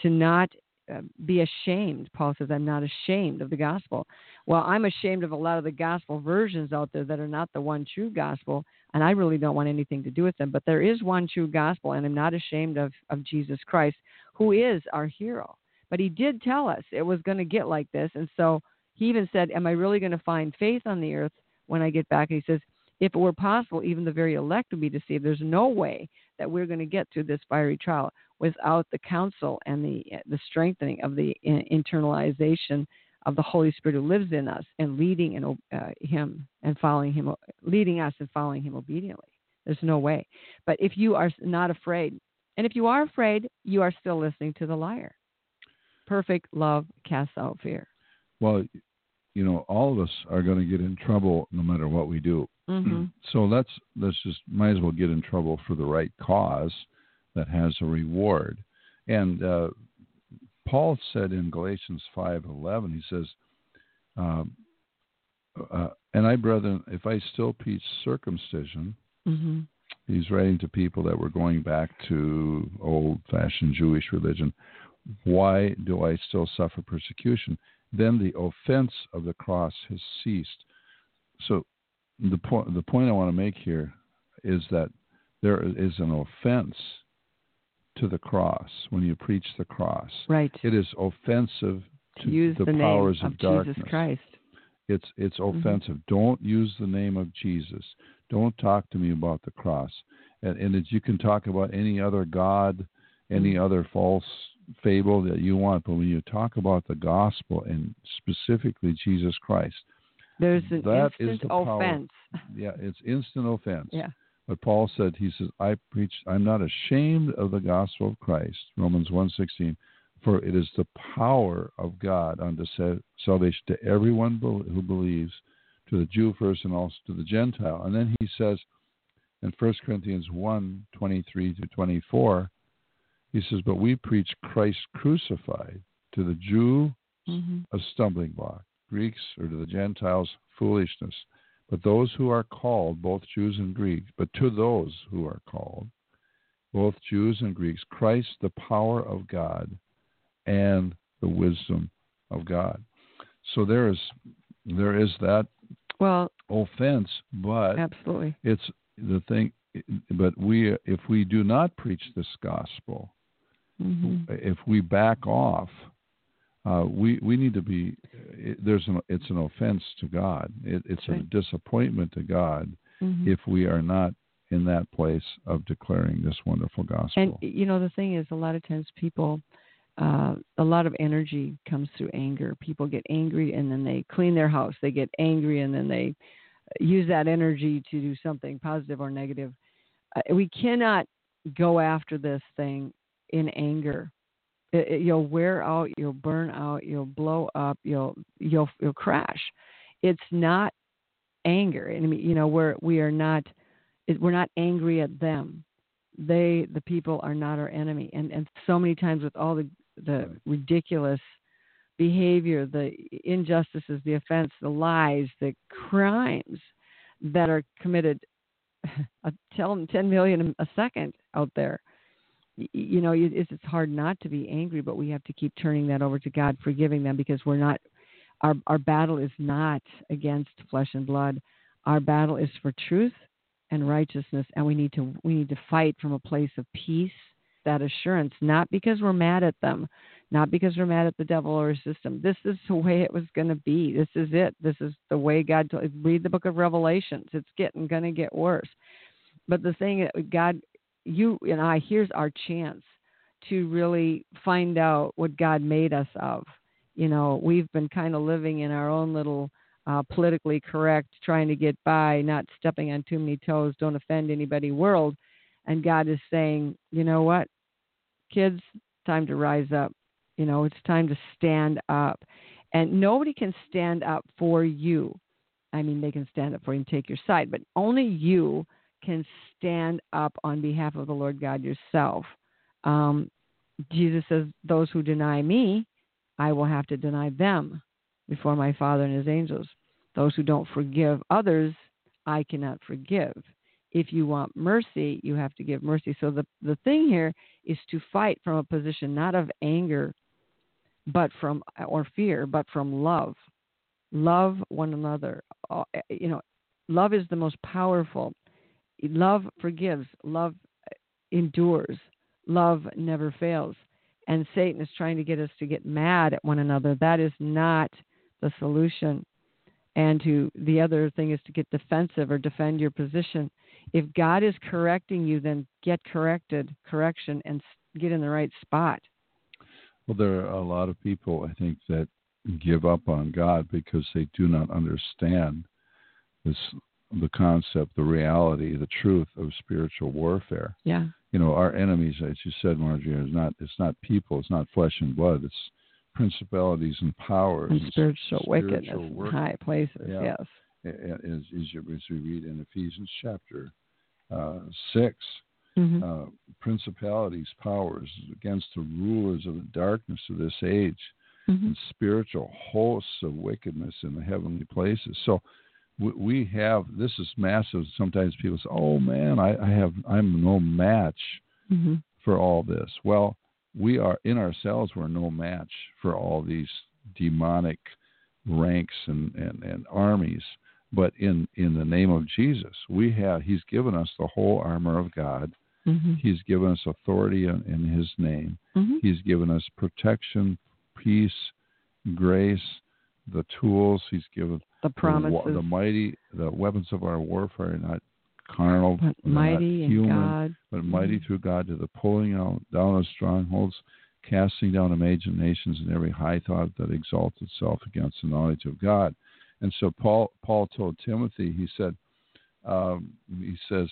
to not uh, be ashamed. Paul says, I'm not ashamed of the gospel. Well, I'm ashamed of a lot of the gospel versions out there that are not the one true gospel, and I really don't want anything to do with them. But there is one true gospel, and I'm not ashamed of, of Jesus Christ, who is our hero. But he did tell us it was going to get like this. And so he even said, Am I really going to find faith on the earth when I get back? And he says, If it were possible, even the very elect would be deceived. There's no way that we're going to get through this fiery trial without the counsel and the the strengthening of the in- internalization of the Holy Spirit who lives in us and leading and uh, Him and following Him, leading us and following Him obediently. There's no way. But if you are not afraid, and if you are afraid, you are still listening to the liar. Perfect love casts out fear. Well, you know, all of us are going to get in trouble no matter what we do. Mm-hmm. So let's let's just might as well get in trouble for the right cause that has a reward. And uh, Paul said in Galatians five eleven, he says, um, uh, "And I, brethren, if I still preach circumcision." Mm-hmm. He's writing to people that were going back to old-fashioned Jewish religion. Why do I still suffer persecution? Then the offense of the cross has ceased. So the point the point I want to make here is that there is an offense to the cross when you preach the cross. Right. It is offensive to use the, the powers name of, of darkness. Jesus Christ. It's it's Mhm. offensive. Don't use the name of Jesus. Don't talk to me about the cross. And and as you can talk about any other god, any Mhm. other false fable that you want, but when you talk about the gospel and specifically Jesus Christ, There's an That is instant power. offense. yeah, it's instant offense. Yeah. But Paul said, he says, I preach, I'm not ashamed of the gospel of Christ, Romans 1.16, for it is the power of God unto salvation to everyone who believes, to the Jew first and also to the Gentile. And then he says in 1 Corinthians 1, 23 to 24, he says, but we preach Christ crucified to the Jew hmm a stumbling block, Greeks or to the Gentiles foolishness. But those who are called, both Jews and Greeks, but to those who are called, both Jews and Greeks, Christ the power of God and the wisdom of God. So there is there is that Well, offense, but absolutely. it's the thing but we if we do not preach this gospel, hmm if we back off, uh, we we need to be. It, there's an it's an offense to God. It, it's Right. a disappointment to God hmm if we are not in that place of declaring this wonderful gospel. And you know, the thing is, a lot of times people, uh, a lot of energy comes through anger. People get angry and then they clean their house. They get angry and then they use that energy to do something positive or negative. Uh, we cannot go after this thing in anger. It, it- you'll wear out. You'll burn out. You'll blow up. You'll you'll you'll crash. It's not anger. I mean, you know, we're we are not it- we're not angry at them they the people are not our enemy and and so many times with all the the ridiculous behavior, the injustices, the offense, the lies, the crimes that are committed. Uh, tell them 10 million a second out there. You know, it's hard not to be angry, but we have to keep turning that over to God, forgiving them because we're not. Our our battle is not against flesh and blood. Our battle is for truth and righteousness, and we need to we need to fight from a place of peace, that assurance, not because we're mad at them, not because we're mad at the devil or his system. This is the way it was going to be. This is it. This is the way God told. Read the book of Revelations. It's getting going to get worse. But the thing, that God, you and I, here's our chance to really find out what God made us of. You know, we've been kind of living in our own little uh, politically correct, trying to get by, not stepping on too many toes, don't offend anybody world. And God is saying, you know what, kids, time to rise up. You know, it's time to stand up. And nobody can stand up for you. I mean, they can stand up for you and take your side, but only you can stand up on behalf of the Lord God yourself. Um, Jesus says, Those who deny me, I will have to deny them before my Father and his angels. Those who don't forgive others, I cannot forgive. If you want mercy, you have to give mercy. So the, the thing here is to fight from a position not of anger but from or fear, but from love. Love one another. Uh, you know, love is the most powerful. Love forgives. Love uh, endures. Love never fails. And Satan is trying to get us to get mad at one another. That is not the solution. And to the other thing is to get defensive or defend your position. If God is correcting you, then get corrected, correction, and get in the right spot. Well, there are a lot of people, I think, that give up on God because they do not understand this the concept, the reality, the truth of spiritual warfare. Yeah. You know, our enemies, as you said, Margie, is not it's not people, it's not flesh and blood, it's principalities and powers and spiritual, spiritual wickedness work. in high places. Yeah. Yes. As, as we read in Ephesians chapter uh, six, Mm-hmm. uh, principalities, powers against the rulers of the darkness of this age, Mm-hmm. and spiritual hosts of wickedness in the heavenly places. So we, we have this is massive. Sometimes people say, "Oh man, I, I have I'm no match Mm-hmm. for all this." Well, we are in ourselves. We're no match for all these demonic ranks and, and, and armies. But in, in the name of Jesus, we have He's given us the whole armor of God. Mm-hmm. He's given us authority in, in His name. Mm-hmm. He's given us protection, peace, grace, the tools. He's given The the, promises, wa- the mighty, the weapons of our warfare are not carnal, but not mighty in human, God. but mighty Mhm. through God to the pulling out down of strongholds, casting down imaginations and every high thought that exalts itself against the knowledge of God. And so Paul Paul told Timothy, he said, um, he says,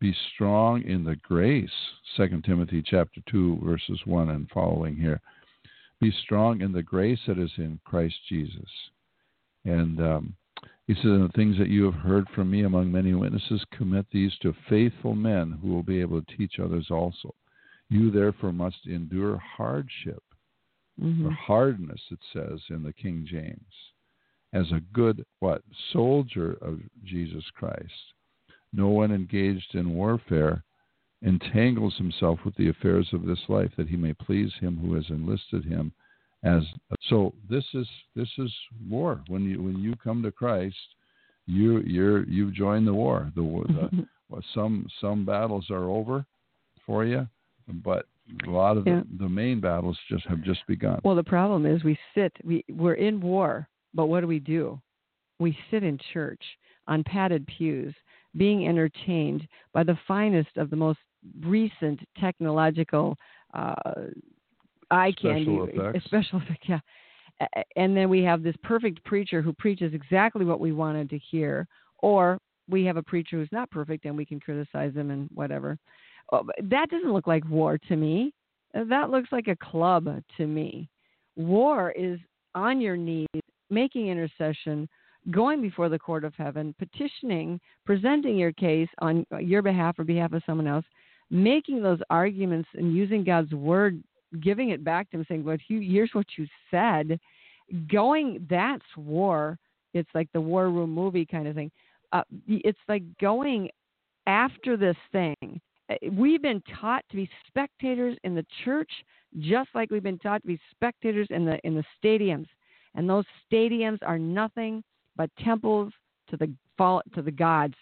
"Be strong in the grace." Second Timothy chapter two verses one and following here. Be strong in the grace that is in Christ Jesus. And um, he said, "The things that you have heard from me among many witnesses, commit these to faithful men who will be able to teach others also. You therefore must endure hardship, Mhm. or hardness, it says in the King James, as a good what soldier of Jesus Christ. No one engaged in warfare entangles himself with the affairs of this life, that he may please him who has enlisted him as so this is this is war when you when you come to Christ you you're you've joined the war the, the well, some some battles are over for you but a lot of Yeah. the, the main battles just have just begun Well, the problem is we sit, we, we're in war, but what do we do? We sit in church on padded pews, being entertained by the finest of the most recent technological uh, eye candy, Special effects. special effects, yeah. And then we have this perfect preacher who preaches exactly what we wanted to hear, or we have a preacher who's not perfect and we can criticize him and whatever. Oh, That doesn't look like war to me. That looks like a club to me. War is on your knees, making intercession, going before the court of heaven, petitioning, presenting your case on your behalf or behalf of someone else, making those arguments and using God's word, giving it back to him, saying, "But you, here's what you said," going that's war. It's like the war room movie kind of thing. Uh, it's like going after this thing. Uh, we've been taught to be spectators in the church, just like we've been taught to be spectators in the in the stadiums. And those stadiums are nothing but temples to the to the gods,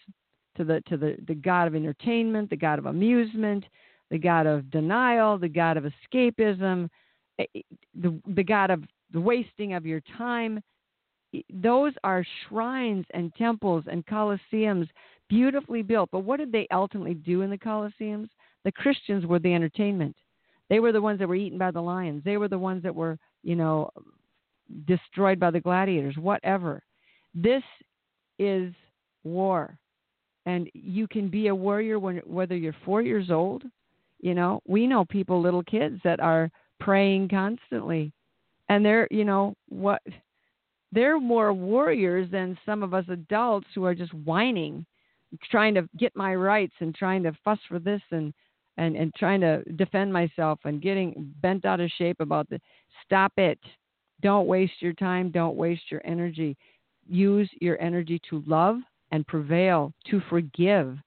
to the to the, the god of entertainment, the god of amusement, the god of denial, the god of escapism, eh, eh, the the god of the wasting of your time. Those are shrines and temples and coliseums beautifully built. But what did they ultimately do in the coliseums? The Christians were the entertainment. They were the ones that were eaten by the lions. They were the ones that were, you know, destroyed by the gladiators, whatever. This is war. And you can be a warrior when, whether you're four years old. You know, we know people, little kids, that are praying constantly. And they're, you know, what they're more warriors than some of us adults who are just whining, trying to get my rights and trying to fuss for this and and and trying to defend myself and getting bent out of shape about the stop it. Don't waste your time, don't waste your energy. Use your energy to love and prevail, to forgive,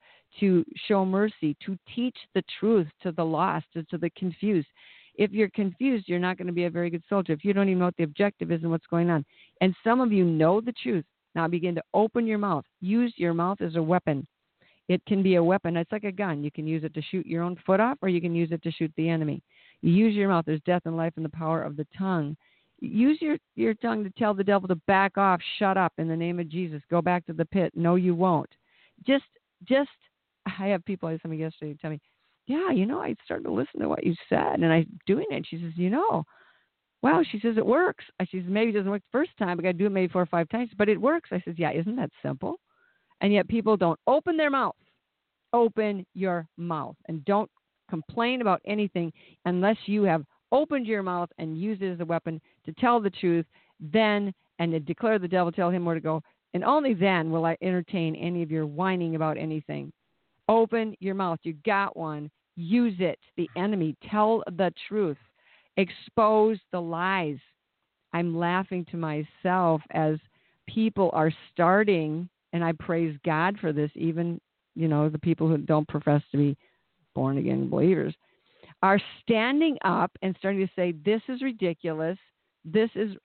to show mercy, to teach the truth to the lost, and to the confused. If you're confused, you're not going to be a very good soldier. If you don't even know what the objective is and what's going on. And some of you know the truth. Now begin to open your mouth. Use your mouth as a weapon. It can be a weapon. It's like a gun. You can use it to shoot your own foot off or you can use it to shoot the enemy. You use your mouth. There's death and life in the power of the tongue. Use your, your tongue to tell the devil to back off, shut up in the name of Jesus, go back to the pit. No, you won't. Just, just, I have people, I had somebody yesterday tell me, yeah, you know, I started to listen to what you said and I'm doing it. She says, you know, wow, she says it works. I says, maybe it doesn't work the first time, I got to do it maybe four or five times, but it works. I says, yeah, isn't that simple? And yet people don't open their mouth. Open your mouth and don't complain about anything unless you have opened your mouth and used it as a weapon to tell the truth, then and to declare the devil, tell him where to go, and only then will I entertain any of your whining about anything. Open your mouth. You got one. Use it. The enemy. Tell the truth. Expose the lies. I'm laughing to myself as people are starting, and I praise God for this, even, you know, the people who don't profess to be born again believers are standing up and starting to say, "This is ridiculous. This is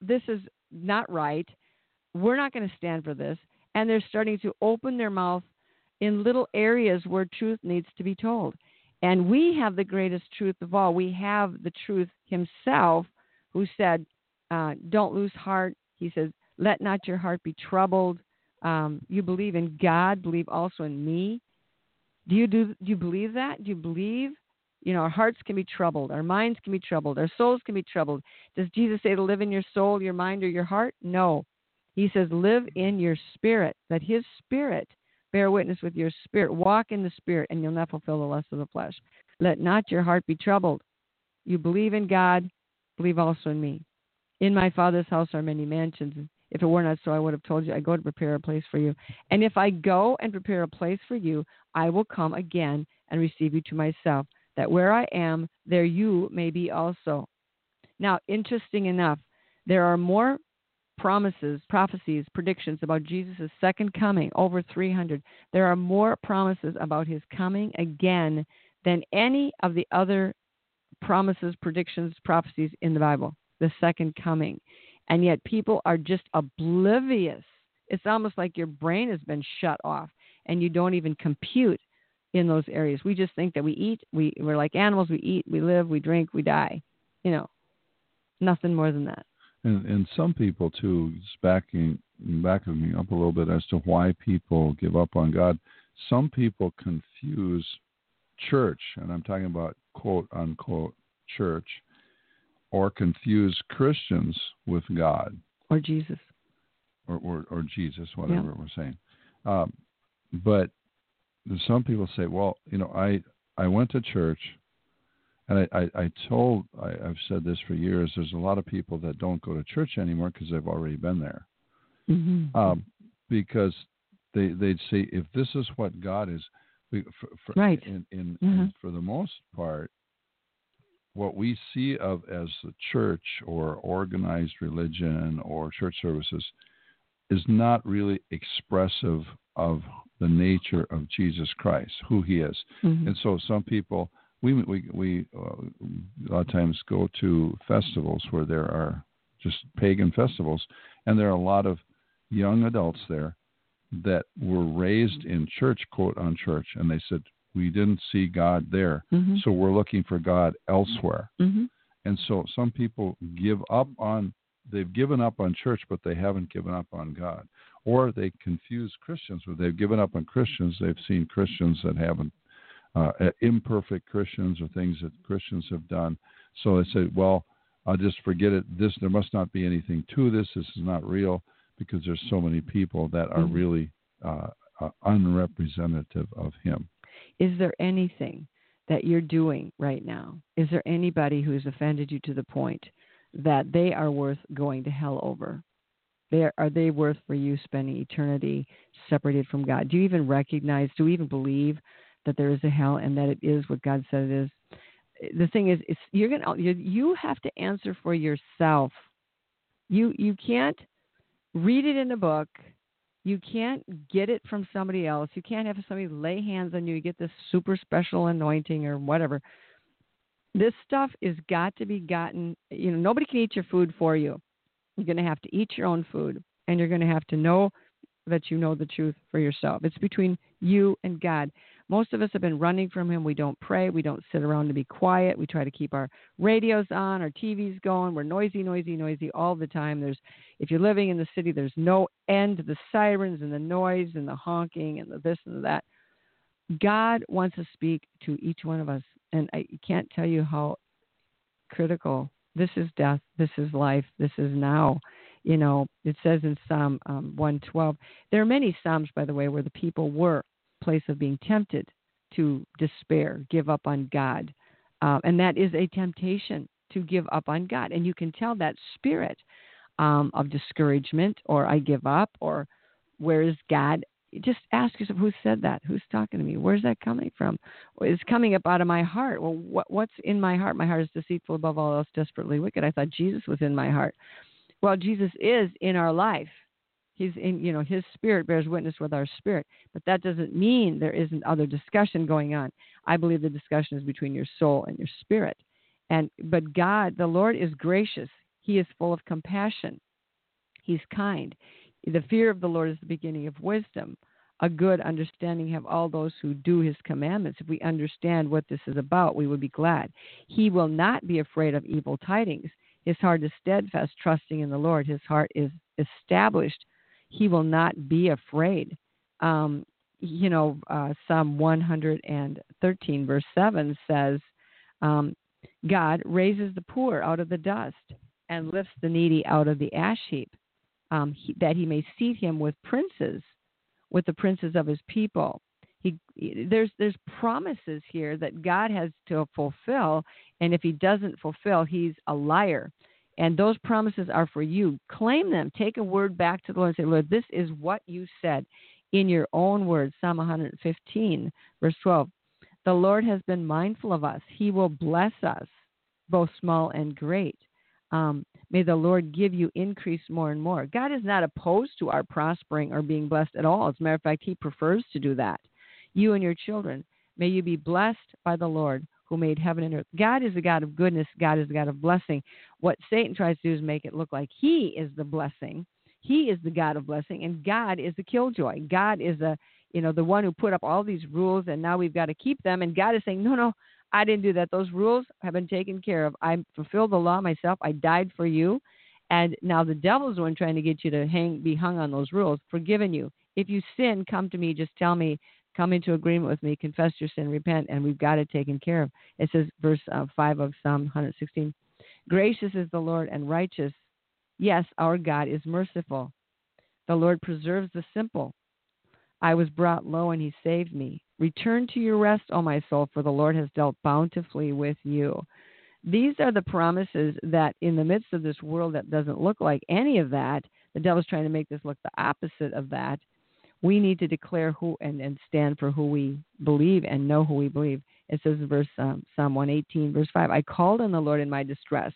this is not right. We're not going to stand for this." And they're starting to open their mouth in little areas where truth needs to be told. And we have the greatest truth of all. We have the truth Himself, who said, uh, "Don't lose heart." He says, "Let not your heart be troubled." Um, you believe in God, believe also in me. Do you do? Do you believe that? Do you believe you know, our hearts can be troubled, our minds can be troubled, our souls can be troubled. Does Jesus say to live in your soul, your mind, or your heart? No. He says live in your spirit, that his spirit bear witness with your spirit. Walk in the spirit, and you'll not fulfill the lust of the flesh. Let not your heart be troubled. You believe in God, believe also in me. In my Father's house are many mansions. If it were not so, I would have told you, I go to prepare a place for you. And if I go and prepare a place for you, I will come again and receive you to myself that where I am, there you may be also. Now, interesting enough, there are more promises, prophecies, predictions about Jesus' second coming, over 300. There are more promises about his coming again than any of the other promises, predictions, prophecies in the Bible, the second coming. And yet people are just oblivious. It's almost like your brain has been shut off and you don't even compute in those areas. We just think that we eat, we, we're like animals, we eat, we live, we drink, we die. You know, nothing more than that. And, and some people too, backing backing me up a little bit as to why people give up on God. Some people confuse church, and I'm talking about quote unquote church, or confuse Christians with God or Jesus, or or, or Jesus, whatever yeah. we're saying. Um, but some people say, well, you know, I I went to church, and I I, I told I, I've said this for years. There's a lot of people that don't go to church anymore because they've already been there, mm-hmm. um, because they they'd say if this is what God is, for, for, right, in, in, mm-hmm. in, for the most part, what we see of as the church or organized religion or church services is not really expressive of the nature of Jesus Christ, who He is. Mhm. And so some people, we we we uh, a lot of times go to festivals where there are just pagan festivals, and there are a lot of young adults there that were raised in church, quote on church, and they said we didn't see God there, Mhm. so we're looking for God elsewhere. Mhm. And so some people give up on they've given up on church, but they haven't given up on God. Or they confuse Christians with they've given up on Christians. They've seen Christians that haven't uh, imperfect Christians or things that Christians have done. So they say, well, I'll just forget it. This there must not be anything to this. This is not real because there's so many people that are Mhm. really uh, uh, unrepresentative of Him. Is there anything that you're doing right now? Is there anybody who has offended you to the point that they are worth going to hell over? They are, are they worth for you spending eternity separated from God? Do you even recognize, do you even believe that there is a hell and that it is what God said it is? The thing is, it's, you're gonna you, you have to answer for yourself. You you can't read it in a book. You can't get it from somebody else. You can't have somebody lay hands on you. You get this super special anointing or whatever. This stuff is got to be gotten. You know, nobody can eat your food for you. You're going to have to eat your own food, and you're going to have to know that you know the truth for yourself. It's between you and God. Most of us have been running from Him. We don't pray. We don't sit around to be quiet. We try to keep our radios on, our TVs going. We're noisy, noisy, noisy all the time. There's, if you're living in the city, there's no end to the sirens and the noise and the honking and the this and the that. God wants to speak to each one of us, and I can't tell you how critical this is death, this is life, this is now. You know, it says in Psalm um, 112. There are many Psalms, by the way, where the people were place of being tempted to despair, give up on God. Uh, and that is a temptation to give up on God. And you can tell that spirit um, of discouragement or I give up or where is God? Just ask yourself who said that? Who's talking to me? Where's that coming from? It's coming up out of my heart. Well, what, what's in my heart? My heart is deceitful above all else, desperately wicked. I thought Jesus was in my heart. Well, Jesus is in our life. He's in, you know, his spirit bears witness with our spirit, but that doesn't mean there isn't other discussion going on. I believe the discussion is between your soul and your spirit. And but God, the Lord is gracious. He is full of compassion. He's kind. The fear of the Lord is the beginning of wisdom. A good understanding have all those who do his commandments. If we understand what this is about, we would be glad. He will not be afraid of evil tidings. His heart is steadfast, trusting in the Lord. His heart is established he will not be afraid. Um, you know, uh, Psalm 113, verse 7 says, um, God raises the poor out of the dust and lifts the needy out of the ash heap, um, he, that he may seat him with princes, with the princes of his people. He, there's there's promises here that God has to fulfill, and if he doesn't fulfill, he's a liar. And those promises are for you. Claim them. Take a word back to the Lord and say, Lord, this is what you said in your own words. Psalm 115, verse 12. The Lord has been mindful of us. He will bless us, both small and great. Um, may the Lord give you increase more and more. God is not opposed to our prospering or being blessed at all. As a matter of fact, He prefers to do that. You and your children, may you be blessed by the Lord who made heaven and earth. God is a God of goodness. God is a God of blessing. What Satan tries to do is make it look like he is the blessing. He is the God of blessing, and God is the killjoy. God is the you know the one who put up all these rules, and now we've got to keep them. And God is saying, no, no, I didn't do that. Those rules have been taken care of. I fulfilled the law myself. I died for you, and now the devil's the one trying to get you to hang, be hung on those rules. Forgiven you. If you sin, come to me. Just tell me come into agreement with me, confess your sin, repent, and we've got it taken care of. It says, verse uh, 5 of Psalm 116 Gracious is the Lord and righteous. Yes, our God is merciful. The Lord preserves the simple. I was brought low and he saved me. Return to your rest, O my soul, for the Lord has dealt bountifully with you. These are the promises that in the midst of this world that doesn't look like any of that, the devil's trying to make this look the opposite of that we need to declare who and, and stand for who we believe and know who we believe. It says in verse um, Psalm 118, verse 5, I called on the Lord in my distress.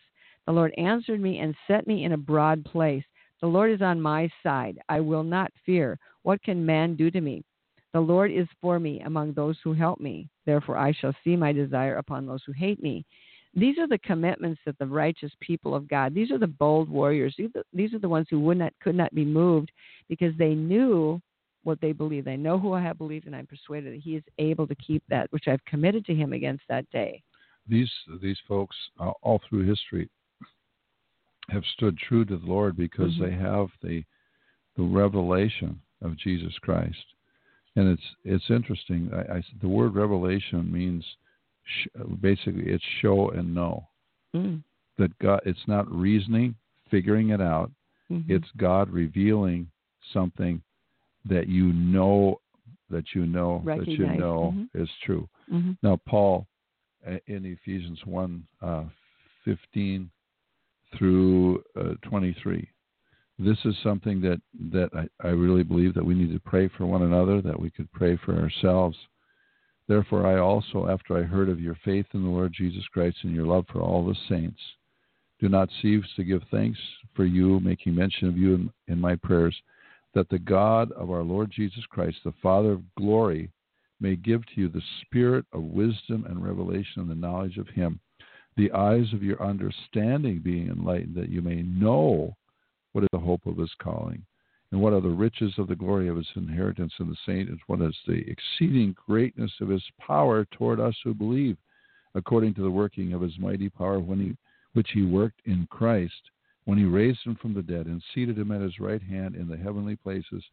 The Lord answered me and set me in a broad place. The Lord is on my side. I will not fear. What can man do to me? The Lord is for me among those who help me. Therefore, I shall see my desire upon those who hate me. These are the commitments that the righteous people of God. These are the bold warriors. These are the ones who would not, could not be moved because they knew what they believe. They know who I have believed, and I'm persuaded that He is able to keep that which I've committed to Him against that day. These these folks uh, all through history have stood true to the Lord because mm-hmm. they have the the revelation of Jesus Christ. And it's it's interesting. I, I the word revelation means sh- basically it's show and know. Mm. That God, it's not reasoning, figuring it out. Mm-hmm. It's God revealing something that you know that you know Recognize. that you know mm-hmm. is true. Mm-hmm. Now, Paul in Ephesians 1 uh, 15 through uh, 23. This is something that, that I, I really believe that we need to pray for one another, that we could pray for ourselves. Therefore, I also, after I heard of your faith in the Lord Jesus Christ and your love for all the saints, do not cease to give thanks for you, making mention of you in, in my prayers, that the God of our Lord Jesus Christ, the Father of glory, may give to you the spirit of wisdom and revelation and the knowledge of him the eyes of your understanding being enlightened, that you may know what is the hope of his calling, and what are the riches of the glory of his inheritance in the saints, and what is the exceeding greatness of his power toward us who believe, according to the working of his mighty power, when he, which he worked in Christ, when he raised him from the dead and seated him at his right hand in the heavenly places,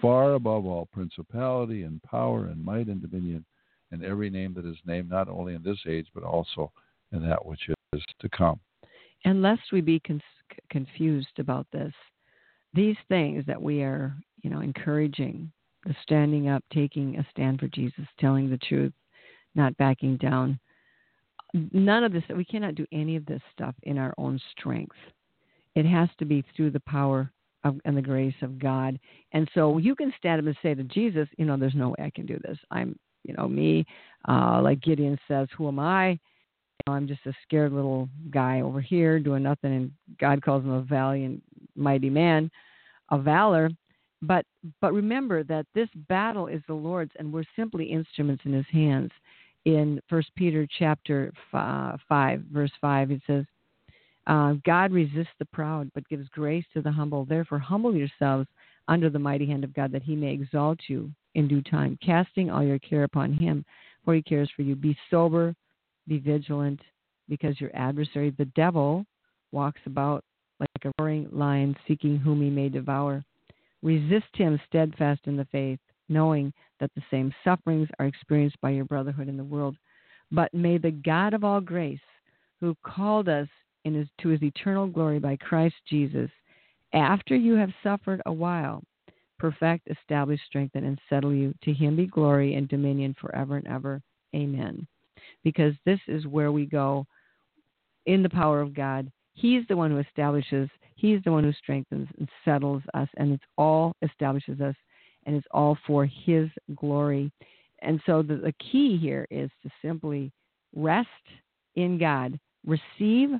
far above all principality and power and might and dominion, and every name that is named, not only in this age, but also in that which is to come. And lest we be con- confused about this, these things that we are, you know, encouraging, the standing up, taking a stand for Jesus, telling the truth, not backing down, none of this, we cannot do any of this stuff in our own strength. It has to be through the power of, and the grace of God. And so you can stand up and say to Jesus, you know, there's no way I can do this. I'm, you know, me, uh, like Gideon says, who am I? I'm just a scared little guy over here doing nothing, and God calls him a valiant, mighty man of valor. But but remember that this battle is the Lord's, and we're simply instruments in His hands. In First Peter chapter five, verse five, it says, uh, "God resists the proud, but gives grace to the humble. Therefore, humble yourselves under the mighty hand of God, that He may exalt you in due time, casting all your care upon Him, for He cares for you. Be sober." Be vigilant, because your adversary, the devil, walks about like a roaring lion seeking whom he may devour. Resist him steadfast in the faith, knowing that the same sufferings are experienced by your brotherhood in the world. But may the God of all grace, who called us his, to his eternal glory by Christ Jesus, after you have suffered a while, perfect, establish, strengthen, and settle you. To him be glory and dominion forever and ever. Amen because this is where we go in the power of God. He's the one who establishes, He's the one who strengthens and settles us, and it's all establishes us, and it's all for His glory. And so the, the key here is to simply rest in God, receive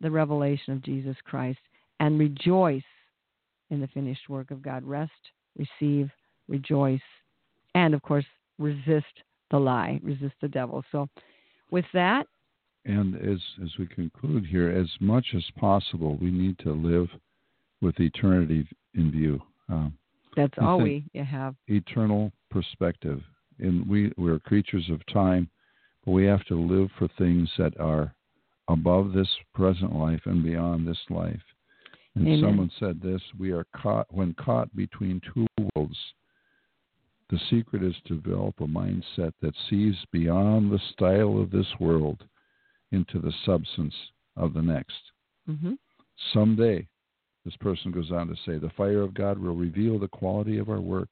the revelation of Jesus Christ, and rejoice in the finished work of God. Rest, receive, rejoice, and of course, resist the lie, resist the devil. So with that. And as as we conclude here, as much as possible, we need to live with eternity in view. Um, That's all we have. Eternal perspective, and we we're creatures of time, but we have to live for things that are above this present life and beyond this life. And Amen. someone said this: we are caught when caught between two worlds the secret is to develop a mindset that sees beyond the style of this world into the substance of the next. Mm-hmm. Someday, this person goes on to say, the fire of God will reveal the quality of our work,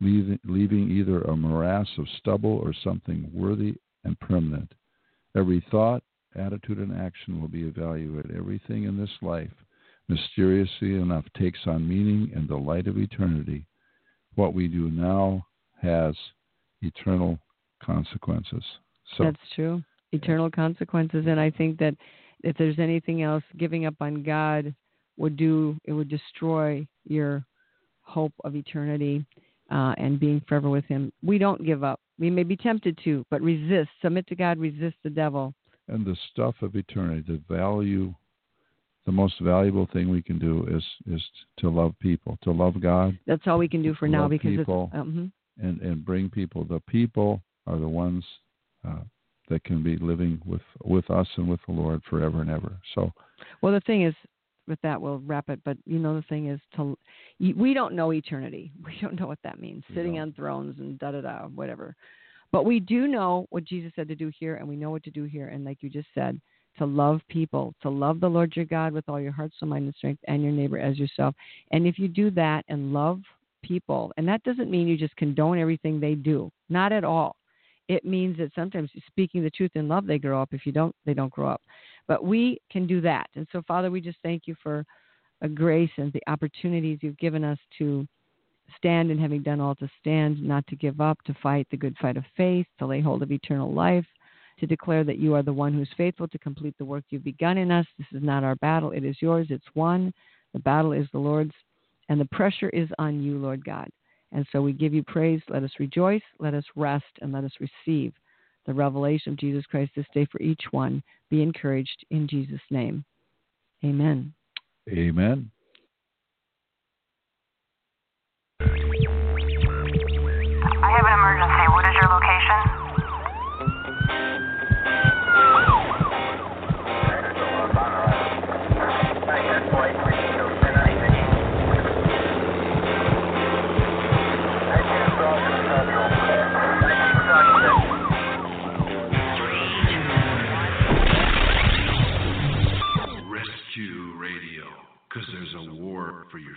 leaving, leaving either a morass of stubble or something worthy and permanent. Every thought, attitude, and action will be evaluated. Everything in this life, mysteriously enough, takes on meaning in the light of eternity what we do now has eternal consequences. So That's true. Eternal consequences. And I think that if there's anything else, giving up on God would do, it would destroy your hope of eternity uh, and being forever with Him. We don't give up. We may be tempted to, but resist. Submit to God, resist the devil. and the stuff of eternity, the value, the most valuable thing we can do is is to love people, to love God, That's all we can do for now because people. it's. Um, and and bring people. The people are the ones uh, that can be living with with us and with the Lord forever and ever. So Well, the thing is, with that, we'll wrap it. But you know, the thing is, to we don't know eternity. We don't know what that means. Sitting don't. on thrones and da da da, whatever. But we do know what Jesus said to do here, and we know what to do here. And like you just said, to love people, to love the Lord your God with all your heart, soul, mind, and strength, and your neighbor as yourself. And if you do that and love people, and that doesn't mean you just condone everything they do, not at all. It means that sometimes speaking the truth in love, they grow up. If you don't, they don't grow up. But we can do that. And so, Father, we just thank you for a grace and the opportunities you've given us to stand and having done all to stand, not to give up, to fight the good fight of faith, to lay hold of eternal life, to declare that you are the one who's faithful to complete the work you've begun in us. This is not our battle, it is yours, it's won. The battle is the Lord's, and the pressure is on you, Lord God. And so we give you praise. Let us rejoice, let us rest, and let us receive the revelation of Jesus Christ this day for each one. Be encouraged in Jesus' name. Amen. Amen. for your